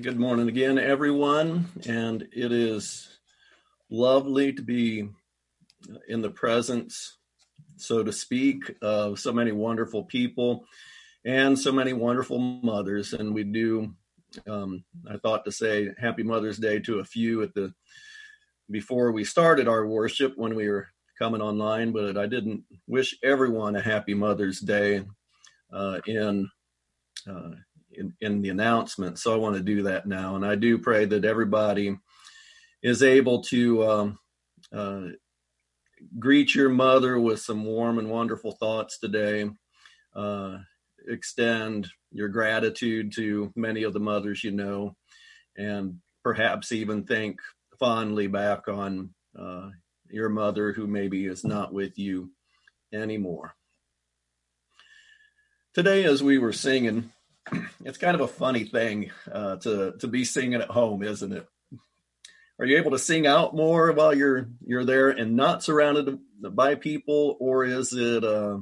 Good morning again, everyone. And it is lovely to be in the presence, so to speak, of so many wonderful people and so many wonderful mothers. And we do, um, I thought to say Happy Mother's Day to a few at the before we started our worship when we were coming online, but I didn't wish everyone a Happy Mother's Day uh, in. Uh, in, in the announcement. So I want to do that now. And I do pray that everybody is able to um, uh, greet your mother with some warm and wonderful thoughts today. Uh, extend your gratitude to many of the mothers you know, and perhaps even think fondly back on uh, your mother who maybe is not with you anymore. Today, as we were singing, it's kind of a funny thing uh, to to be singing at home, isn't it? Are you able to sing out more while you're you're there and not surrounded by people, or is it? Uh,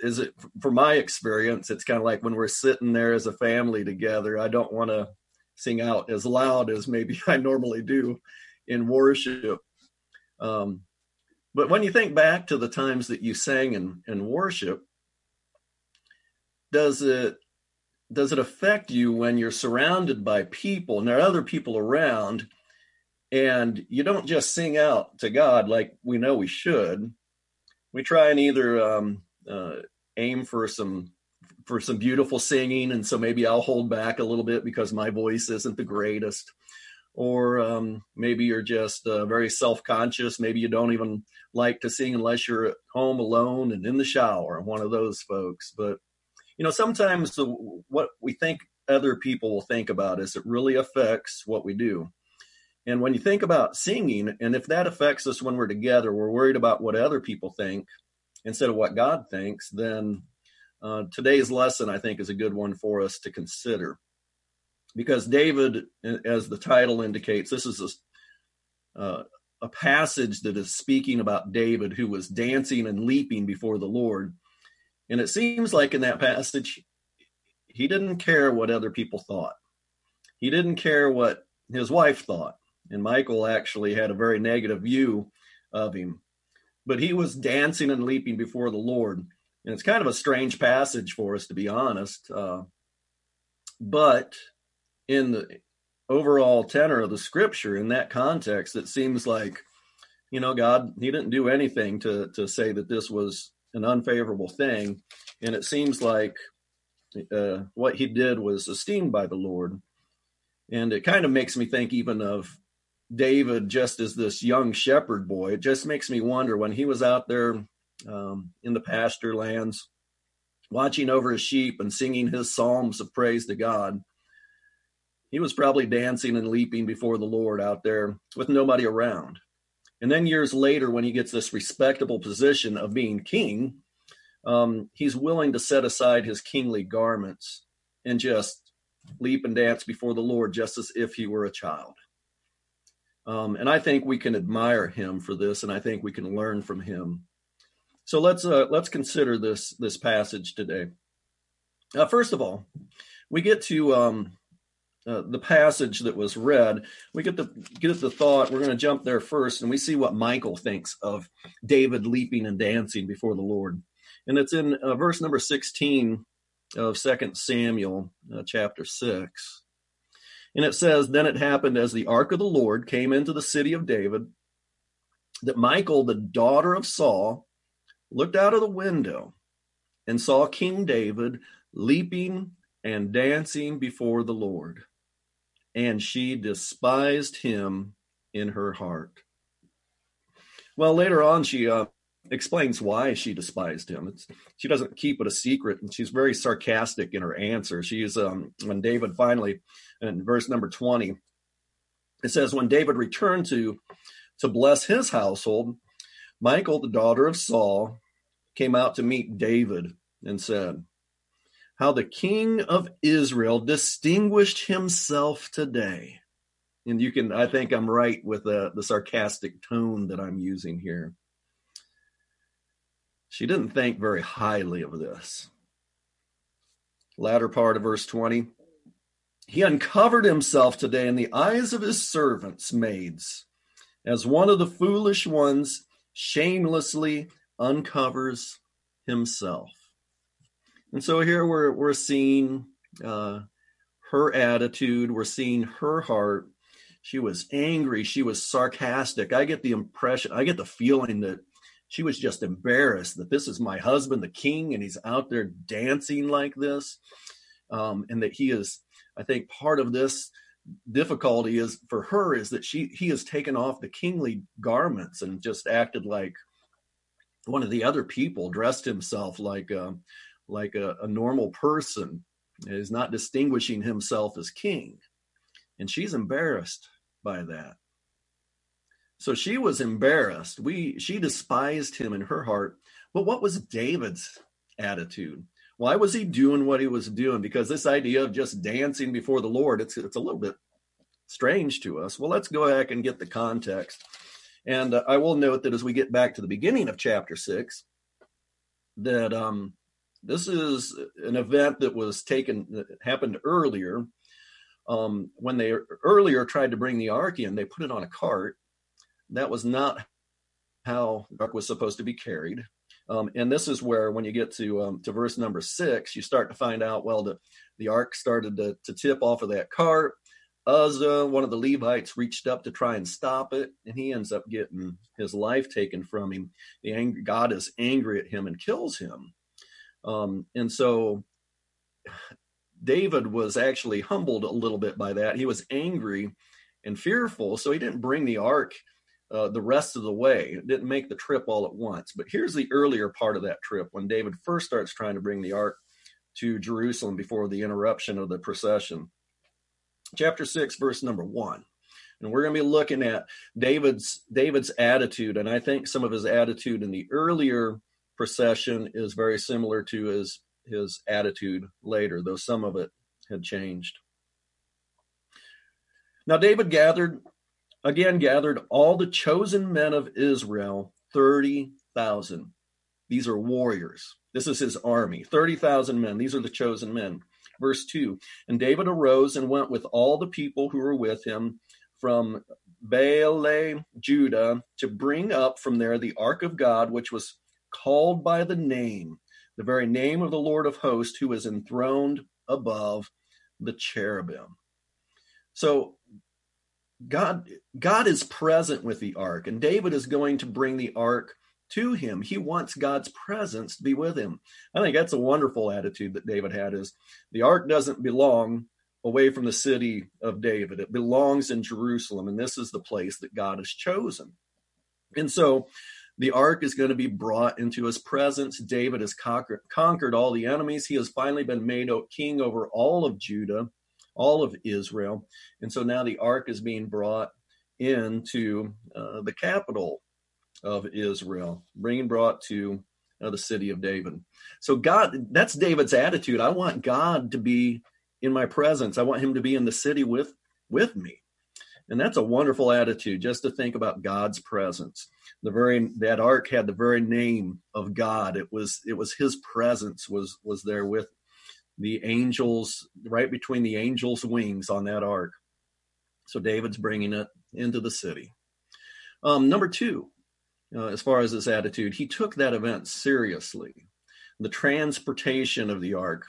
is it for my experience? It's kind of like when we're sitting there as a family together. I don't want to sing out as loud as maybe I normally do in worship. Um, but when you think back to the times that you sang in, in worship, does it does it affect you when you're surrounded by people and there are other people around and you don't just sing out to god like we know we should? We try and either um, uh, aim for some for some beautiful singing and so maybe i'll hold back a little bit because my voice isn't the greatest. Or um, maybe you're just uh, very self-conscious. Maybe you don't even like to sing unless you're at home alone and in the shower one of those folks. But you know, sometimes what we think other people will think about us, it really affects what we do. And when you think about singing, and if that affects us when we're together, we're worried about what other people think instead of what God thinks, then uh, today's lesson, I think, is a good one for us to consider. Because David, as the title indicates, this is a, uh, a passage that is speaking about David who was dancing and leaping before the Lord. And it seems like in that passage, he didn't care what other people thought. He didn't care what his wife thought. And Michal actually had a very negative view of him. But he was dancing and leaping before the Lord. And it's kind of a strange passage for us, to be honest. Uh, but in the overall tenor of the scripture, in that context, it seems like, you know, God, he didn't do anything to, to say that this was an unfavorable thing. And it seems like uh, what he did was esteemed by the Lord. And it kind of makes me think even of David just as this young shepherd boy. It just makes me wonder when he was out there um, in the pasture lands, watching over his sheep and singing his psalms of praise to God. He was probably dancing and leaping before the Lord out there with nobody around. And then years later, when he gets this respectable position of being king, um, he's willing to set aside his kingly garments and just leap and dance before the Lord just as if he were a child. Um, and I think we can admire him for this, and I think we can learn from him. So let's uh, let's consider this this passage today. Uh, first of all, we get to um, uh, the passage that was read, we get the get the thought. We're going to jump there first, and we see what Michal thinks of David leaping and dancing before the Lord, and it's in uh, verse number sixteen of Second Samuel uh, chapter six, and it says, "Then it happened as the ark of the Lord came into the city of David, that Michal, the daughter of Saul, looked out of the window and saw King David leaping." And dancing before the Lord and she despised him in her heart. Well, later on, she uh, explains why she despised him. It's, she doesn't keep it a secret, and she's very sarcastic in her answer. She's um, when David finally, in verse number twenty, it says, "When David returned to to bless his household, Michal, the daughter of Saul, came out to meet David and said." How the king of Israel distinguished himself today. And you can, I think I'm right with the, the sarcastic tone that I'm using here. She didn't think very highly of this. Latter part of verse 20. he uncovered himself today in the eyes of his servants, maids, as one of the foolish ones shamelessly uncovers himself. And so here we're we're seeing uh, her attitude, we're seeing her heart. She was angry, she was sarcastic. I get the impression, I get the feeling that she was just embarrassed that this is my husband, the king, and he's out there dancing like this, um, and that he is. I think part of this difficulty is for her is that she he has taken off the kingly garments and just acted like one of the other people, dressed himself like a, like a, a normal person, is not distinguishing himself as king, and she's embarrassed by that. So she was embarrassed. We she despised him in her heart. But what was David's attitude? Why was he doing what he was doing? Because this idea of just dancing before the Lord, it's it's a little bit strange to us. Well, let's go back and get the context. And uh, I will note that as we get back to the beginning of chapter six, that um, this is an event that was taken that happened earlier. Um, when they earlier tried to bring the ark in, they put it on a cart that was not how the ark was supposed to be carried. Um, and this is where, when you get to um, to verse number six, you start to find out. Well, the the ark started to, to tip off of that cart. Uzzah, one of the Levites, reached up to try and stop it, and he ends up getting his life taken from him. The ang- God is angry at him and kills him. Um, and so David was actually humbled a little bit by that. He was angry and fearful, so he didn't bring the ark uh, the rest of the way. It didn't make the trip all at once. But here's the earlier part of that trip when David first starts trying to bring the ark to Jerusalem before the interruption of the procession. Chapter 6, verse number 1. And we're going to be looking at David's David's attitude, and I think some of his attitude in the earlier procession is very similar to his his attitude later, though some of it had changed. Now David gathered again gathered all the chosen men of Israel, 30,000. These are warriors. This is his army, 30,000 men. These are the chosen men. Verse 2 And David arose and went with all the people who were with him from Baale, Judah, to bring up from there the ark of God, which was called by the name, the very name of the Lord of hosts, who is enthroned above the cherubim. So God God is present with the ark and David is going to bring the ark to him. He wants God's presence to be with him. I think that's a wonderful attitude that David had is the ark doesn't belong away from the city of David. It belongs in Jerusalem and this is the place that God has chosen. And so the ark is going to be brought into his presence. David has conquered, conquered all the enemies. He has finally been made king over all of Judah all of Israel. And so now the ark is being brought into uh, the capital of Israel, being brought to uh, the city of David. So God, that's David's attitude. I want God to be in my presence. I want him to be in the city with with me. And that's a wonderful attitude just to think about God's presence. The very that ark had the very name of God. It was it was his presence was was there with the angels, right between the angels' wings on that ark. So David's bringing it into the city. Um, number two, uh, as far as his attitude, he took that event seriously. The transportation of the ark.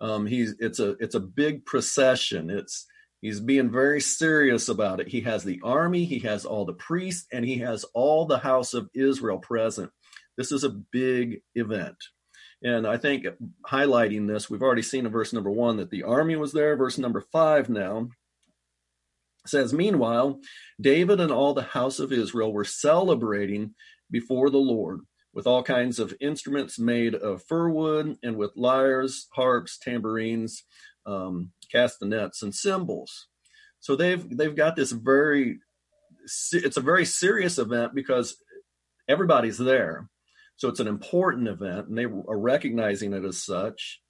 Um, he's it's a it's a big procession. It's he's being very serious about it. He has the army, he has all the priests, and he has all the house of Israel present. This is a big event. And I think highlighting this, we've already seen in verse number one that the army was there. Verse number five now says, Meanwhile, David and all the house of Israel were celebrating before the Lord with all kinds of instruments made of fir wood and with lyres, harps, tambourines, um, castanets, and cymbals. So they've they've got this very it's a very serious event because everybody's there so it's an important event, and they are recognizing it as such.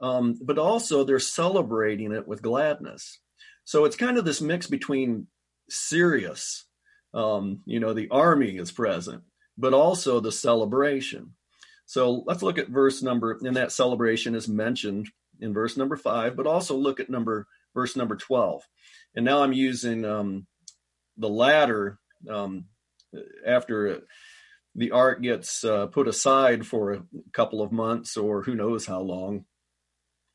Um, but also, they're celebrating it with gladness. So it's kind of this mix between serious, um, you know, the army is present, but also the celebration. So let's look at verse number, and that celebration is mentioned in verse number five, but also look at number verse number 12. And now I'm using um, the latter um, after the ark gets uh, put aside for a couple of months or who knows how long.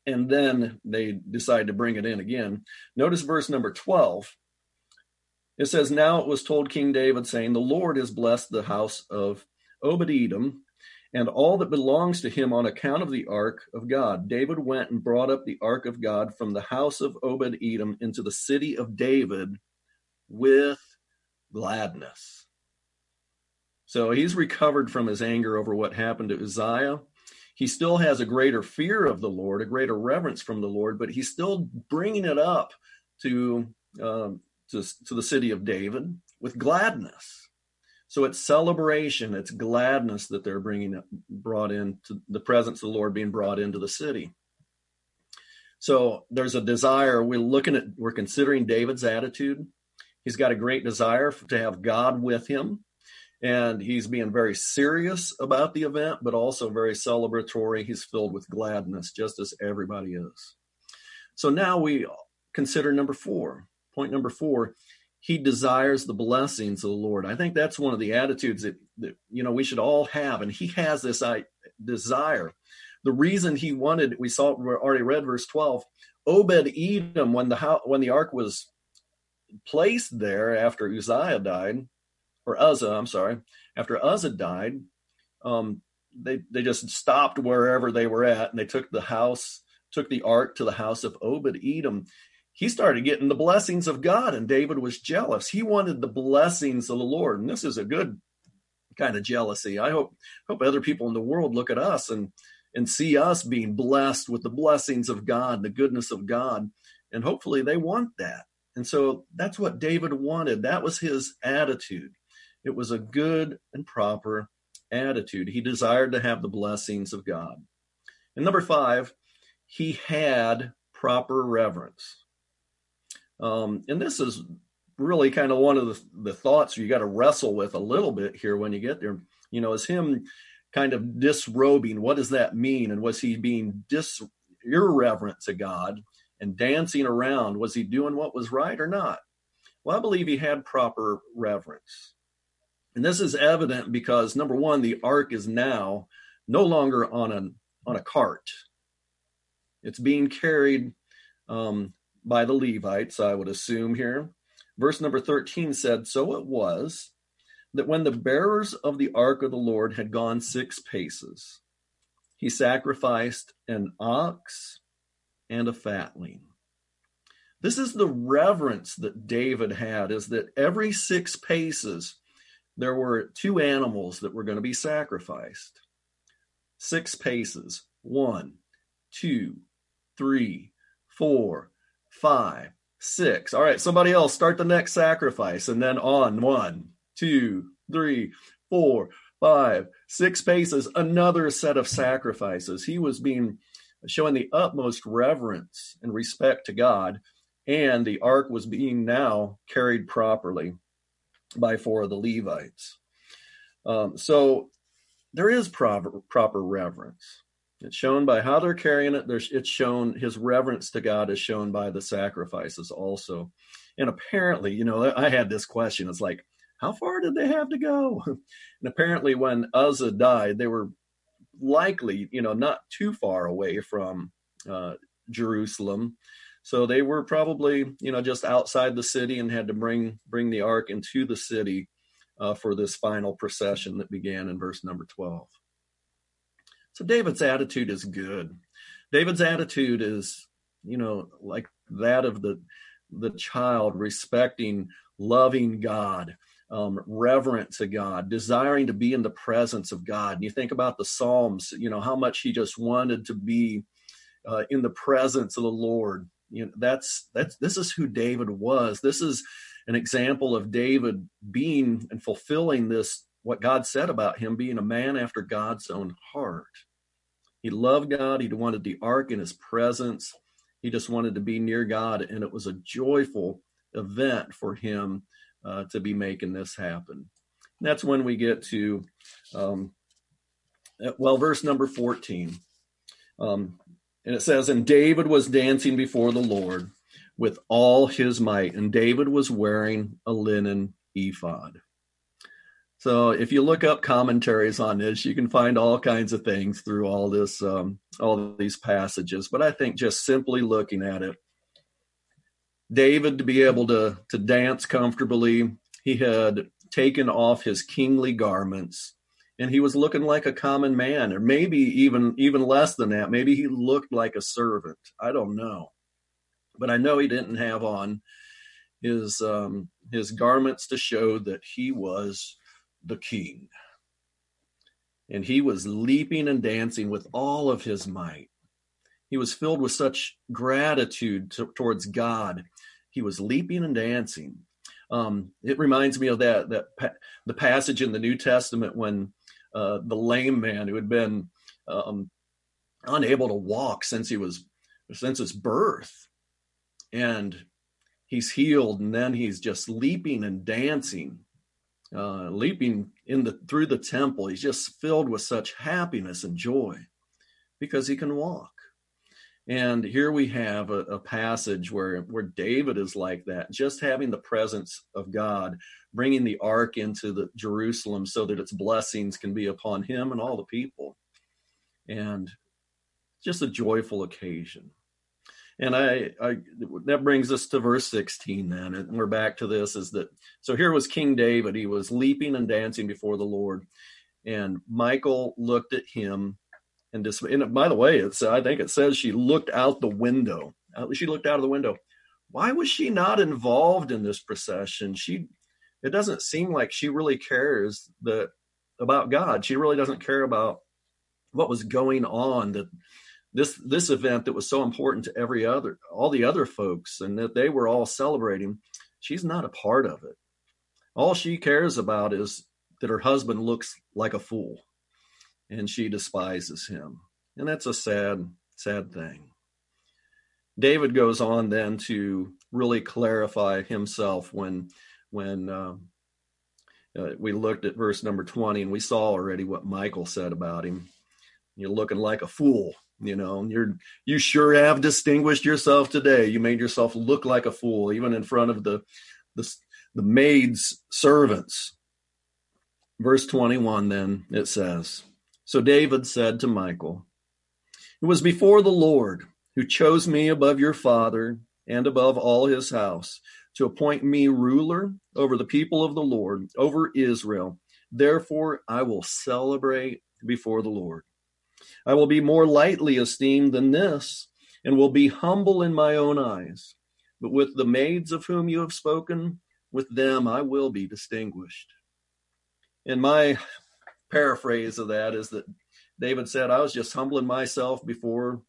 And then they decide to bring it in again. Notice verse number 12. It says, Now it was told King David, saying, The Lord has blessed the house of Obed Edom and all that belongs to him on account of the ark of God. David went and brought up the ark of God from the house of Obed Edom into the city of David with gladness. So he's recovered from his anger over what happened to Uzziah. He still has a greater fear of the Lord, a greater reverence from the Lord, but he's still bringing it up to, uh, to, to the city of David with gladness. So it's celebration, it's gladness that they're bringing brought into the presence of the Lord being brought into the city. So there's a desire. We're looking at, we're considering David's attitude. He's got a great desire to have God with him. And he's being very serious about the event, but also very celebratory. He's filled with gladness, just as everybody is. So now we consider number four. Point number four he desires the blessings of the Lord. I think that's one of the attitudes that, that you know we should all have, and he has this I, desire. The reason he wanted, we saw, we already read verse twelve. Obed Edom, when the when the ark was placed there after Uzziah died, or Uzzah, I'm sorry, after Uzzah died, um, they they just stopped wherever they were at, and they took the house, took the ark to the house of Obed Edom he started getting the blessings of God, and David was jealous. He wanted the blessings of the Lord, and this is a good kind of jealousy. I hope hope other people in the world look at us and and see us being blessed with the blessings of God, the goodness of God, and hopefully they want that. And so that's what David wanted. That was his attitude. It was a good and proper attitude. He desired to have the blessings of God. And number five, he had proper reverence. Um, and this is really kind of one of the, the thoughts you got to wrestle with a little bit here when you get there. You know, is him kind of disrobing? What does that mean? And was he being dis irreverent to God and dancing around? Was he doing what was right or not? Well, I believe he had proper reverence. And this is evident because number one, the ark is now no longer on a on a cart. It's being carried um, by the Levites, I would assume here. Verse number 13 said, So it was that when the bearers of the ark of the Lord had gone six paces, he sacrificed an ox and a fatling. This is the reverence that David had, is that every six paces there were two animals that were going to be sacrificed. Six paces. One, two, three, four, five, six. All right, somebody else start the next sacrifice and then on one, two, three, four, five, six paces, another set of sacrifices. He was being showing the utmost reverence and respect to God, and the ark was being now carried properly by four of the Levites. Um, so there is proper, proper reverence. It's shown by how they're carrying it. There's, it's shown his reverence to God is shown by the sacrifices also. And apparently, you know, I had this question. It's like, how far did they have to go? And apparently, when Uzzah died, they were likely, you know, not too far away from uh, Jerusalem. So they were probably, you know, just outside the city and had to bring bring the ark into the city uh, for this final procession that began in verse number twelve. So David's attitude is good. David's attitude is, you know, like that of the the child respecting, loving God, um, reverent to God, desiring to be in the presence of God. And you think about the Psalms, you know, how much he just wanted to be uh, in the presence of the Lord. You know, that's that's this is who David was. This is an example of David being and fulfilling this what God said about him being a man after God's own heart. He loved God. He wanted the ark in his presence. He just wanted to be near God. And it was a joyful event for him uh, to be making this happen. And that's when we get to, um, well, verse number 14. Um, and it says, And David was dancing before the Lord with all his might. And David was wearing a linen ephod. So if you look up commentaries on this, you can find all kinds of things through all this, um, all these passages. But I think just simply looking at it, David to be able to to dance comfortably, he had taken off his kingly garments, and he was looking like a common man, or maybe even even less than that. Maybe he looked like a servant. I don't know, but I know he didn't have on his um, his garments to show that he was the king. And he was leaping and dancing with all of his might. He was filled with such gratitude to, towards God. He was leaping and dancing. Um, it reminds me of that that pa- the passage in the New Testament when uh, the lame man who had been um, unable to walk since he was since his birth, and he's healed, and then he's just leaping and dancing uh, leaping in the through the temple. He's just filled with such happiness and joy because he can walk. And here we have a, a, passage where where David is like that, just having the presence of God, bringing the ark into the Jerusalem so that its blessings can be upon him and all the people, and just a joyful occasion. And I, I that brings us to verse 16 then, and we're back to this is that so here was King David, he was leaping and dancing before the Lord, and michal looked at him and and by the way, it's I think it says she looked out the window. Uh, she looked out of the window. Why was she not involved in this procession? She it doesn't seem like she really cares that about God. She really doesn't care about what was going on that this this event that was so important to every other all the other folks and that they were all celebrating she's not a part of it. All she cares about is that her husband looks like a fool and she despises him. And that's a sad sad thing. David goes on then to really clarify himself when when um, uh, we looked at verse number 20 and we saw already what michal said about him. You're looking like a fool you know, you're you sure have distinguished yourself today. You made yourself look like a fool, even in front of the the, the maid's servants. Verse 21, then it says, So David said to Michal, It was before the Lord who chose me above your father and above all his house to appoint me ruler over the people of the Lord, over Israel. Therefore, I will celebrate before the Lord. I will be more lightly esteemed than this, and will be humble in my own eyes. But with the maids of whom you have spoken, with them I will be distinguished. And my paraphrase of that is that David said, I was just humbling myself before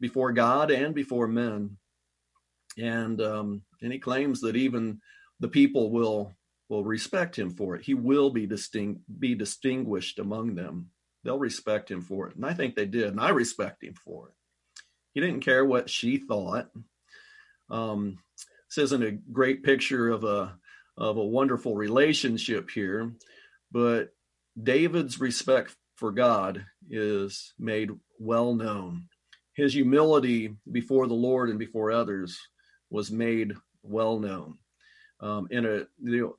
before God and before men. And um, and he claims that even the people will will respect him for it. He will be distinct be distinguished among them they'll respect him for it. And I think they did, and I respect him for it. He didn't care what she thought. Um, this isn't a great picture of a of a wonderful relationship here, but David's respect for God is made well known. His humility before the Lord and before others was made well known. Um, in a the,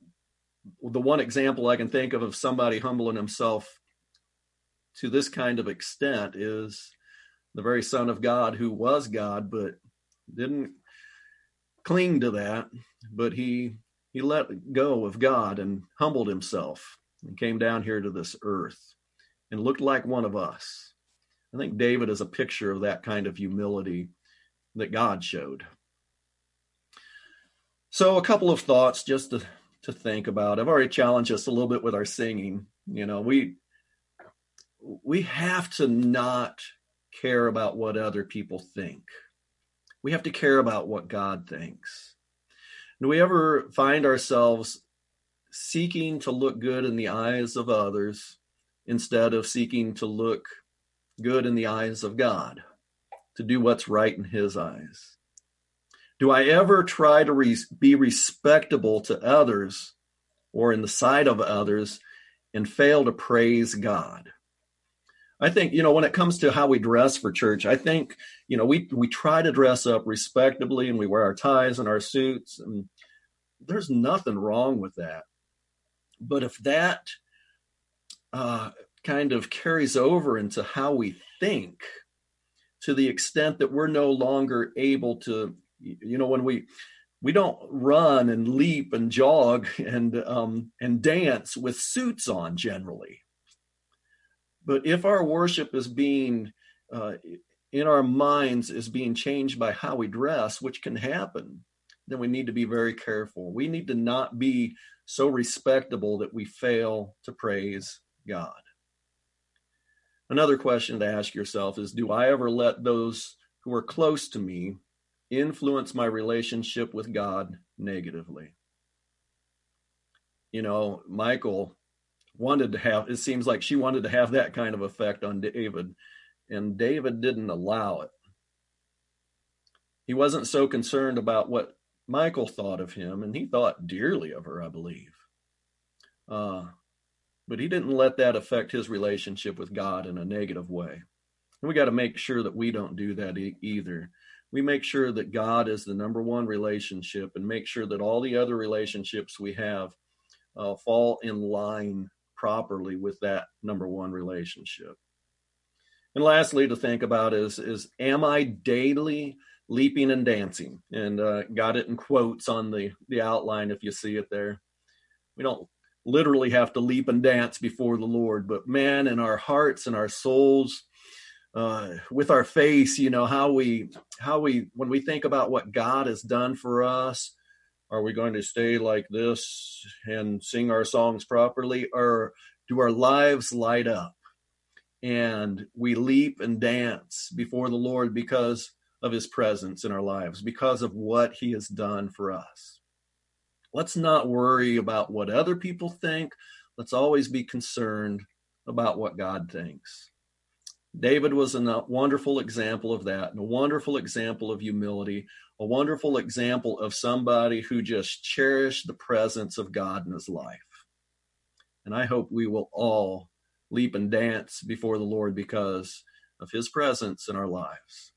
the one example I can think of of somebody humbling himself to this kind of extent is the very Son of God who was God, but didn't cling to that, but he he let go of God and humbled himself and came down here to this earth and looked like one of us. I think David is a picture of that kind of humility that God showed. So a couple of thoughts just to, to think about. I've already challenged us a little bit with our singing. You know, we we have to not care about what other people think. We have to care about what God thinks. Do we ever find ourselves seeking to look good in the eyes of others instead of seeking to look good in the eyes of God, to do what's right in His eyes? Do I ever try to re- be respectable to others or in the sight of others and fail to praise God? I think, you know, when it comes to how we dress for church, I think, you know, we we try to dress up respectably and we wear our ties and our suits and there's nothing wrong with that. But if that uh, kind of carries over into how we think to the extent that we're no longer able to, you know, when we we don't run and leap and jog and um, and dance with suits on generally but if our worship is being uh, in our minds is being changed by how we dress, which can happen, then we need to be very careful. We need to not be so respectable that we fail to praise God. Another question to ask yourself is Do I ever let those who are close to me influence my relationship with God negatively? You know, Michal wanted to have it seems like she wanted to have that kind of effect on David and David didn't allow it. He wasn't so concerned about what Michal thought of him and he thought dearly of her, I believe. Uh, but he didn't let that affect his relationship with God in a negative way. And we got to make sure that we don't do that e- either. We make sure that God is the number one relationship and make sure that all the other relationships we have uh, fall in line properly with that number one relationship. And lastly, to think about is is am I daily leaping and dancing? And uh, got it in quotes on the the outline if you see it there. We don't literally have to leap and dance before the Lord, but man, in our hearts and our souls, uh, with our face, you know how we how we when we think about what God has done for us, are we going to stay like this and sing our songs properly? Or do our lives light up and we leap and dance before the Lord because of his presence in our lives, because of what he has done for us? Let's not worry about what other people think. Let's always be concerned about what God thinks. David was a wonderful example of that, and a wonderful example of humility, a wonderful example of somebody who just cherished the presence of God in his life. And I hope we will all leap and dance before the Lord because of his presence in our lives.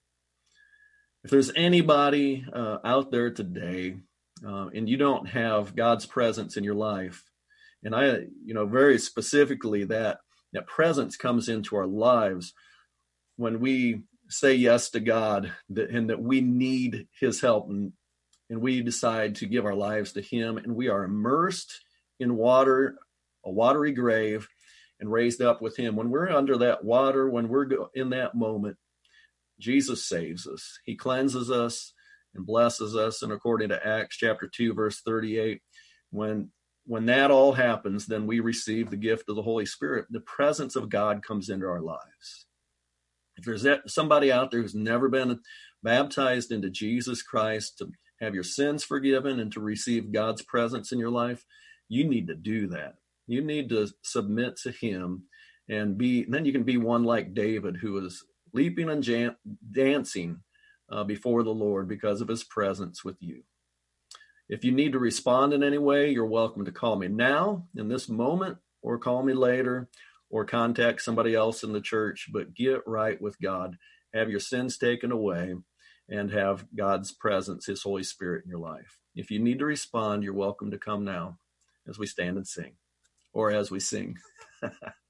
If there's anybody uh, out there today uh, and you don't have God's presence in your life, and I, you know, very specifically that that presence comes into our lives when we say yes to God and that we need his help and, and we decide to give our lives to him and we are immersed in water, a watery grave and raised up with him. When we're under that water, when we're in that moment, Jesus saves us. He cleanses us and blesses us. And according to Acts chapter 2, verse 38, when when that all happens, then we receive the gift of the Holy Spirit. The presence of God comes into our lives. If there's somebody out there who's never been baptized into Jesus Christ to have your sins forgiven and to receive God's presence in your life, you need to do that. You need to submit to Him and be, and then you can be one like David who is leaping and jan- dancing uh, before the Lord because of His presence with you. If you need to respond in any way, you're welcome to call me now in this moment or call me later or contact somebody else in the church, but get right with God. Have your sins taken away and have God's presence, His Holy Spirit in your life. If you need to respond, you're welcome to come now as we stand and sing or as we sing.